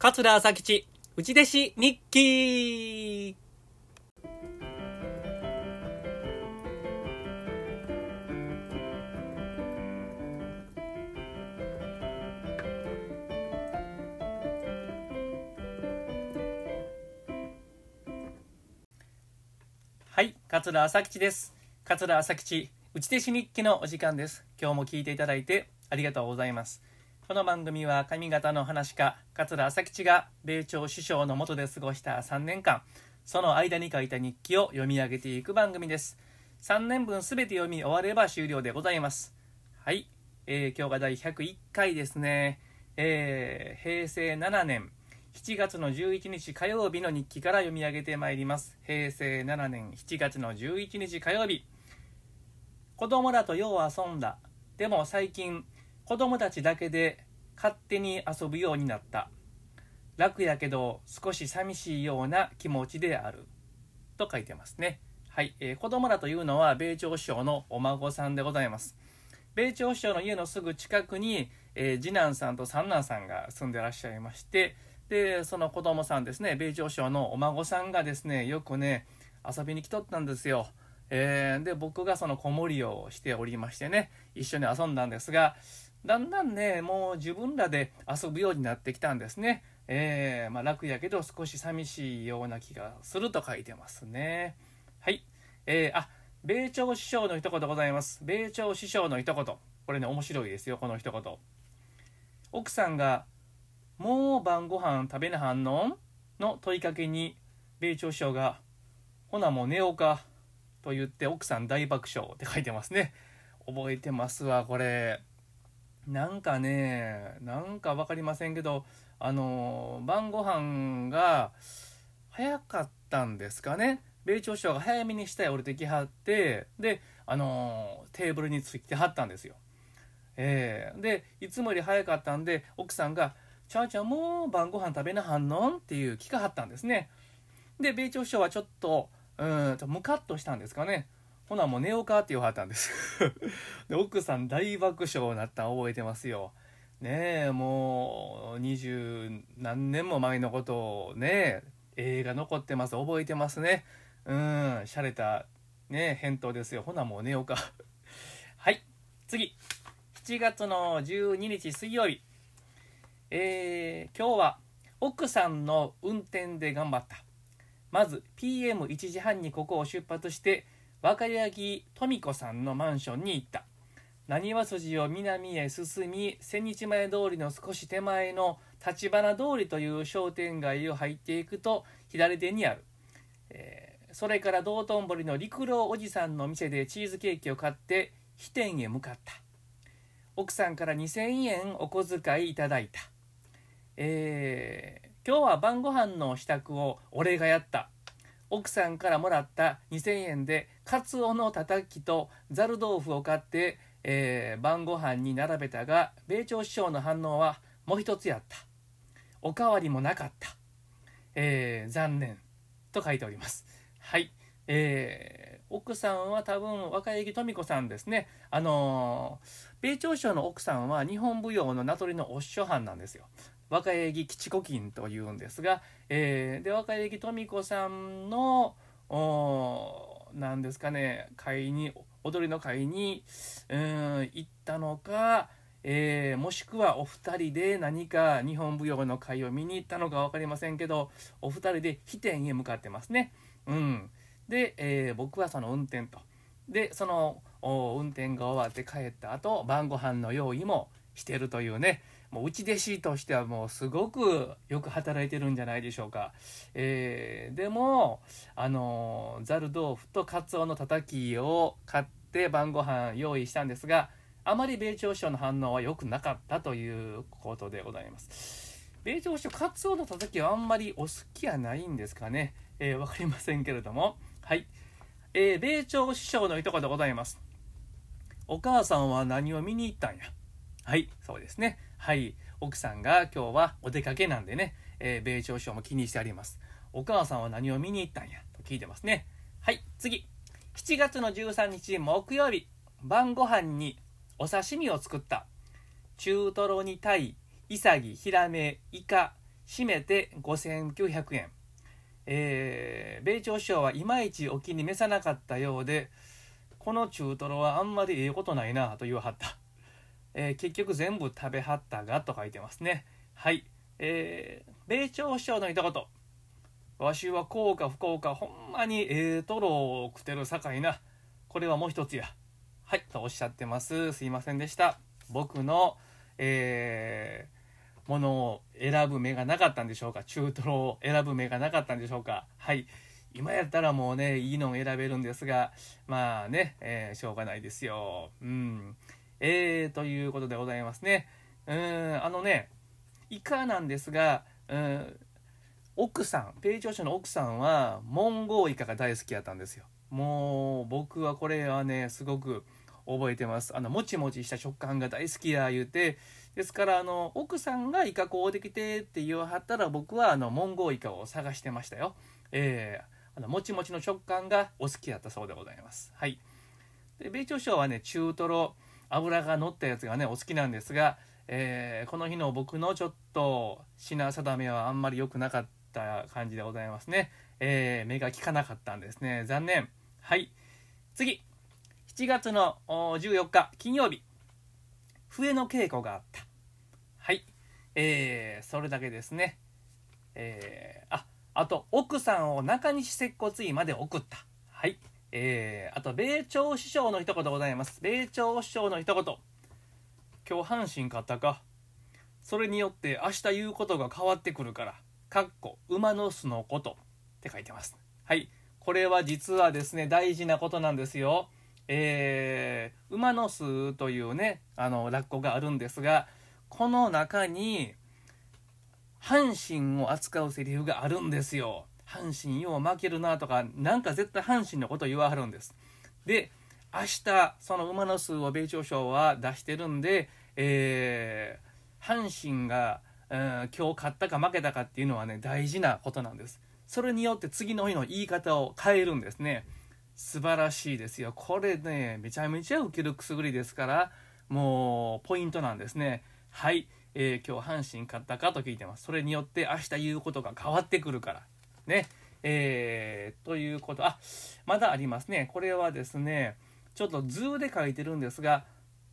桂朝吉、内弟子日記はい、桂朝吉です。桂朝吉、内弟子日記のお時間です。今日も聞いていただいてありがとうございます。この番組は上方の話家桂朝吉が米朝首相の下で過ごした3年間その間に書いた日記を読み上げていく番組です。3年分すべて読み終われば終了でございます。はい、えー、今日が第101回ですね、えー、平成7年7月の11日火曜日の日記から読み上げてまいります。平成7年7月の11日火曜日。子供らとよう遊んだ。でも最近子供たちだけで勝手に遊ぶようになった。楽やけど少し寂しいような気持ちである。と書いてますね。はい、えー、子供らというのは米朝首相のお孫さんでございます。米朝首相の家のすぐ近くに、えー、次男さんと三男さんが住んでらっしゃいましてでその子供さんですね米朝首相のお孫さんがですねよくね遊びに来とったんですよ。えー、で僕がその子守りをしておりましてね一緒に遊んだんですがだんだんねもう自分らで遊ぶようになってきたんですね、えー、まあ、楽やけど少し寂しいような気がすると書いてますね。はい、えー、あ米朝師匠の一言ございます。米朝師匠の一言。これね面白いですよこの一言。奥さんが「もう晩ご飯食べなはんの?」の問いかけに米朝師匠が「ほなもう寝ようか」と言って奥さん大爆笑って書いてますね。覚えてますわこれ。なんかねなんか分かりませんけどあの晩ご飯が早かったんですかね米朝首相が早めに下へ降りてきはってであのテーブルについてはったんですよ。えー、でいつもより早かったんで奥さんが「ちゃうちゃんもう晩ご飯食べなはんのん?」っていう聞かはったんですね。で米朝首相はちょっとうんムカッとしたんですかね。ほなもう寝ようかって言わはったんです。で奥さん大爆笑になった覚えてますよ。ねえもう二十何年も前のことをね映画残ってます。覚えてますね。うん洒落たね返答ですよ。ほなもう寝ようか。はい次。7月の12日水曜日。えー、今日は奥さんの運転で頑張った。まず PM1 時半にここを出発して若柳富子さんのマンションに行った。浪速筋を南へ進み千日前通りの少し手前の立花通りという商店街を入っていくと左手にある、えー、それから道頓堀の陸郎おじさんの店でチーズケーキを買って飛天へ向かった。奥さんから2000円お小遣いいただいた、えー、今日は晩ご飯の支度を俺がやった。奥さんからもらった2000円でカツオのたたきとざる豆腐を買って、えー、晩ご飯に並べたが米朝師匠の反応はもう一つやった。おかわりもなかった、えー、残念と書いております。はい。えー、奥さんは多分若柳富子さんですね。あのー、米朝師匠の奥さんは日本舞踊の名取のお師匠藩なんですよ。若柳吉子金というんですが、えー、で若柳富子さんの何ですかね会に踊りの会にうん行ったのか、えー、もしくはお二人で何か日本舞踊の会を見に行ったのか分かりませんけどお二人で飛天へ向かってますね。うん、で、えー、僕はその運転と。でその運転が終わって帰った後晩ご飯の用意もしてるというねもう内弟子としてはもうすごくよく働いてるんじゃないでしょうか。えー、でもあのざる豆腐とかつおのたたきを買って晩ご飯用意したんですがあまり米朝首相の反応は良くなかったということでございます。米朝首相カツオのたたきはあんまりお好きやないんですかね。えー、分かりませんけれども。はい。えー、米朝首相のいとこでございます。お母さんは何を見に行ったんや。はい、そうですね。はい、奥さんが今日はお出かけなんでね、えー、米朝首相も気にしてあります。お母さんは何を見に行ったんやと聞いてますね。はい、次。7月の13日木曜日、晩ご飯にお刺身を作った。中トロにタイ、イサギ、ヒラメ、イカ、締めて5900円。えー、米朝首相はいまいちお気に召さなかったようで、この中トロはあんまりええことないなと言わはった。えー、結局全部食べはったがと書いてますね。はい。えー、米朝首相の一言。わしはこうか不幸かほんまにええトロを食ってるさかいな。これはもう一つや。はい、とおっしゃってます。すいませんでした。僕の、えー、ものを選ぶ目がなかったんでしょうか中トロを選ぶ目がなかったんでしょうかはい今やったらもうねいいのを選べるんですがまあね、えー、しょうがないですようんえー、ということでございますね。うんあのねイカなんですがうん奥さんペイチョの奥さんはモンゴウイカが大好きやったんですよ。もう僕はこれはねすごく覚えてます。あのもちもちした食感が大好きや言うてですからあの奥さんがイカ買うてきてって言わはったら僕はあのモンゴウイカを探してましたよ。えー、あのもちもちの食感がお好きやったそうでございます。はい。で米朝賞はね中トロ脂が乗ったやつがねお好きなんですが、えー、この日の僕のちょっと品定めはあんまり良くなかった感じでございますね、えー、目が利かなかったんですね。残念。はい。次。7月の14日金曜日。笛の稽古があった。はい。えー、それだけですね。えー、ああと奥さんを中西接骨院まで送った。はい。えー、あと米朝師匠の一言ございます。米朝師匠の一言。今日阪神勝ったか。それによって明日言うことが変わってくるから。かっこ馬の巣のこと。って書いてます。はい。これは実はですね大事なことなんですよ。えー、馬の巣というねあのラッコがあるんですがこの中に阪神を扱うセリフがあるんですよ。阪神よう負けるなとかなんか絶対阪神のこと言わはるんです。で明日その馬の巣を米朝賞は出してるんで、えー、阪神が、うん、今日勝ったか負けたかっていうのはね大事なことなんです。それによって次の日の言い方を変えるんですね。素晴らしいですよ。これね、めちゃめちゃウケるくすぐりですから、もう、ポイントなんですね。はい、えー、今日阪神勝ったかと聞いてます。それによって明日言うことが変わってくるから。ね。えー、ということ、あ、まだありますね。これはですね、ちょっと図で書いてるんですが、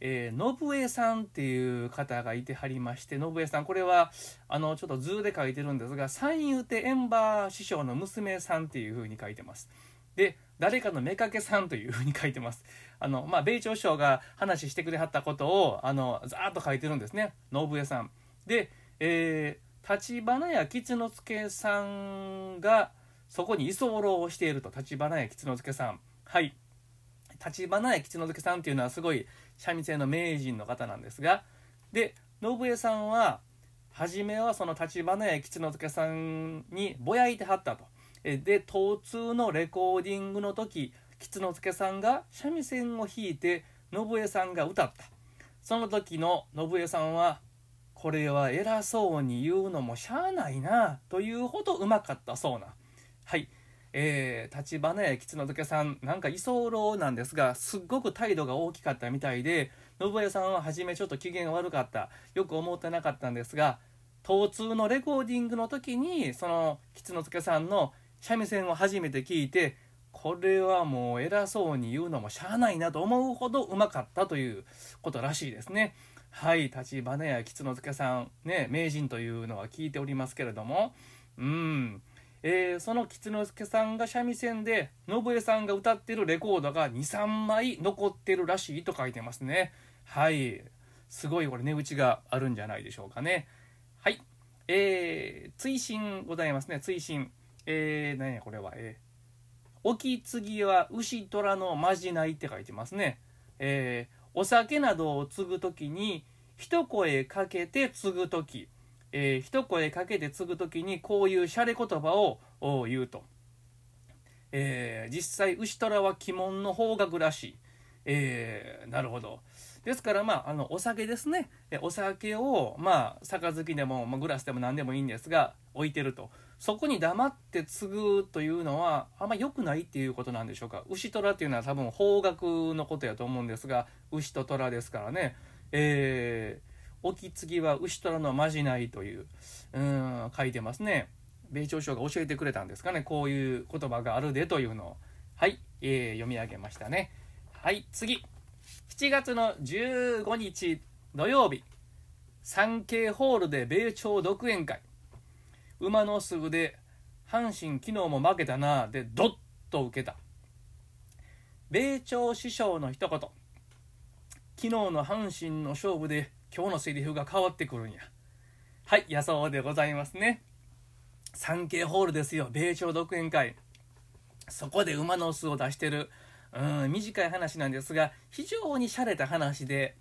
えー、信江さんっていう方がいてはりまして、信江さん、これは、あの、ちょっと図で書いてるんですが、三遊亭円馬師匠の娘さんっていう風に書いてます。で、誰かの妾さんというふうに書いてます。あの、まあ、米朝首相が話してくれはったことを、あの、ざーっと書いてるんですね。信江さん。で、えー、立花屋吉之助さんが、そこに居候をしていると。立花屋吉之助さん。はい。立花屋吉之助さんっていうのはすごい三味線の名人の方なんですが、で、信江さんは、初めはその立花屋吉之助さんにぼやいてはったと。で疼痛のレコーディングの時吉之助さんが三味線を弾いて信江さんが歌ったその時の信江さんはこれは偉そうに言うのもしゃあないなというほどうまかったそうな。はい。えー、立花屋吉之助さんなんか居候なんですがすっごく態度が大きかったみたいで信江さんは初めちょっと機嫌悪かった。よく思ってなかったんですが疼痛のレコーディングの時にその吉之助さんの三味線を初めて聞いてこれはもう偉そうに言うのもしゃあないなと思うほどうまかったということらしいですね。はい、立花や吉之助さん、ね、名人というのは聞いておりますけれども、うん、えー、その吉之助さんが三味線で、信江さんが歌ってるレコードが2、3枚残ってるらしいと書いてますね。はい、すごいこれ値打ちがあるんじゃないでしょうかね。はい、えー、追伸ございますね、追伸。えー、何やこれは、えー、おき継ぎは牛虎のまじないって書いてますね。えー、お酒などを継ぐ時に、一声かけて継ぐ時、えー、一声かけて継ぐ時にこういうシャレ言葉を言うと。えー、実際牛虎は鬼門の方角らしい。えー、なるほど。ですから、まあ、あのお酒ですね。お酒を、まあ、杯でも、まあ、グラスでも何でもいいんですが、置いてると。そこに黙って継ぐというのはあんま良くないっていうことなんでしょうか牛虎っていうのは多分方角のことやと思うんですが牛と虎ですからね、えー、沖継ぎは牛虎のまじないという、うん、書いてますね。米朝省が教えてくれたんですかね。こういう言葉があるでというのを。はい、えー、読み上げましたね。はい、次。7月の15日土曜日、産経ホールで米朝独演会。馬のすぐで、阪神昨日も負けたな、で、ドッと受けた。米朝師匠の一言。昨日の阪神の勝負で今日のセリフが変わってくるんや。はい、野草でございますね。産経ホールですよ、米朝独演会。そこで馬の巣を出してる、うん、短い話なんですが、非常に洒落た話で、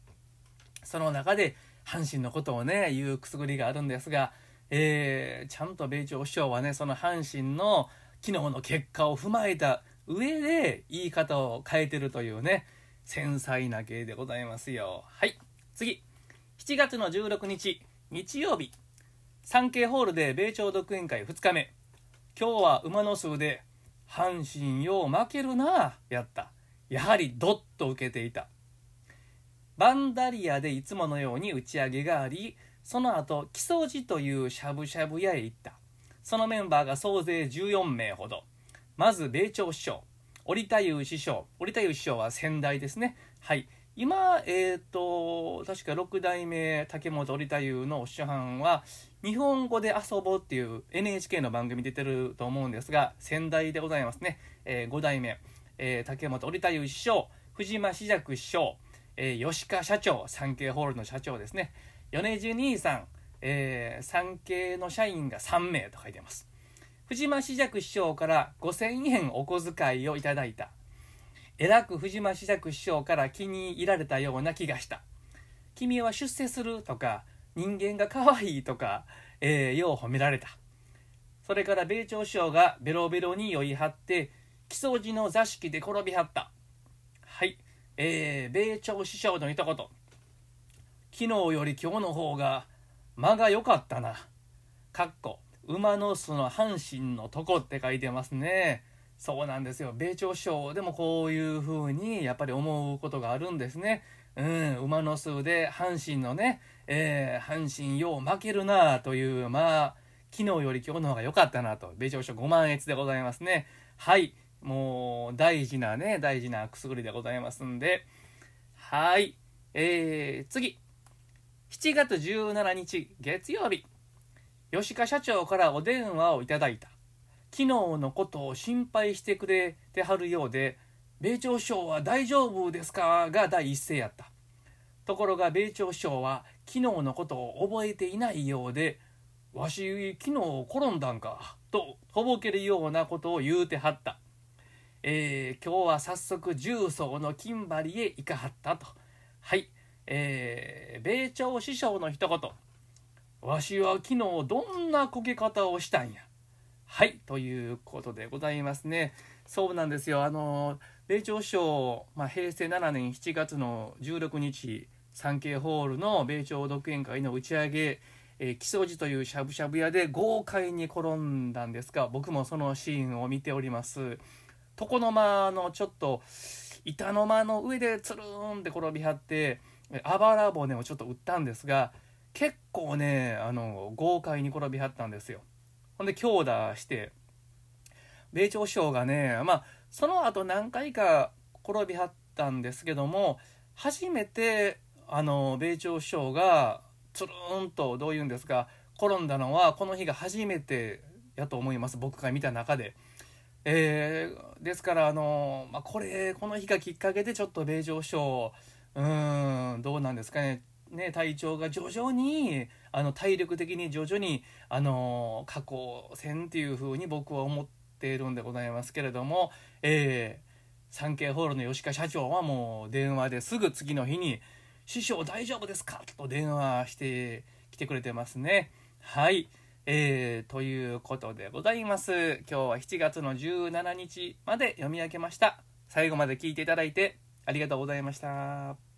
その中で阪神のことをね、言うくすぐりがあるんですが、えー、ちゃんと米朝首相はね、その阪神の昨日の結果を踏まえた上で言い方を変えてるというね、繊細な芸でございますよ。はい、次。7月の16日、日曜日。産経ホールで米朝独演会2日目。今日は馬の数で、阪神よう負けるなやった。やはりドッと受けていた。バンダリアでいつものように打ち上げがあり、その後、木曽路というしゃぶしゃぶ屋へ行った。そのメンバーが総勢14名ほど。まず、米朝師匠、織田優師匠、織田優師匠は先代ですね。はい。今、えっ、ー、と、確か6代目竹本織田優のお師匠はは、日本語で遊ぼうっていう NHK の番組出てると思うんですが、先代でございますね。えー、5代目、えー、竹本織田優師匠、藤間志尺師匠、えー、吉川社長、産経ホールの社長ですね。米津兄さん、えー、産経の社員が3名と書いてます。藤間志尺師匠から5000円お小遣いをいただいた。えらく藤間志尺師匠から気に入られたような気がした。君は出世するとか、人間が可愛いとか、えー、よう褒められた。それから米朝師匠がベロベロに酔い張って、木曽路の座敷で転びはった。はい。えー、米朝師匠の一言。昨日より今日の方が間が良かったな。かっこ、馬の巣の阪神のとこって書いてますね。そうなんですよ。米朝師匠でもこういう風にやっぱり思うことがあるんですね。うん、馬の巣で阪神のね、えー、阪神よう負けるなという、まあ、昨日より今日の方が良かったなと、米朝師匠5万円でございますね。はい。もう、大事なね、大事なくすぐりでございますんで。はい。えー、次。7月17日、月曜日。吉川社長からお電話をいただいた。昨日のことを心配してくれてはるようで、米朝首相は大丈夫ですか？が第一声やった。ところが米朝首相は昨日のことを覚えていないようで、わし昨日転んだんか、ととぼけるようなことを言うてはった。えー、今日は早速重曹の金針へ行かはったと。はい。えー、米朝師匠の一言。わしは昨日どんなこけ方をしたんや？はい、ということでございますね。そうなんですよ。あの、米朝首相、まあ、平成7年7月の16日、産経ホールの米朝独演会の打ち上げ、えー、木曽路というしゃぶしゃぶ屋で豪快に転んだんですが、僕もそのシーンを見ております。床の間のちょっと、板の間の上でつるんって転びはって、あばら骨をちょっと打ったんですが、結構ね、あの、豪快に転びはったんですよ。ほんで強打して米朝首相がねまあその後何回か転びはったんですけども初めてあの米朝首相がつるんとどういうんですか転んだのはこの日が初めてやと思います僕が見た中で。えー、ですからあの、まあ、これこの日がきっかけでちょっと米朝首相うんどうなんですかねね、体調が徐々にあの体力的に徐々にあの下降線っていう風に僕は思っているんでございますけれども、えー、産経ホールの吉川社長はもう電話ですぐ次の日に「師匠大丈夫ですか?」と電話してきてくれてますね。はい。えー、ということでございます。今日は7月の17日まで読み上げました。最後まで聞いていただいてありがとうございました。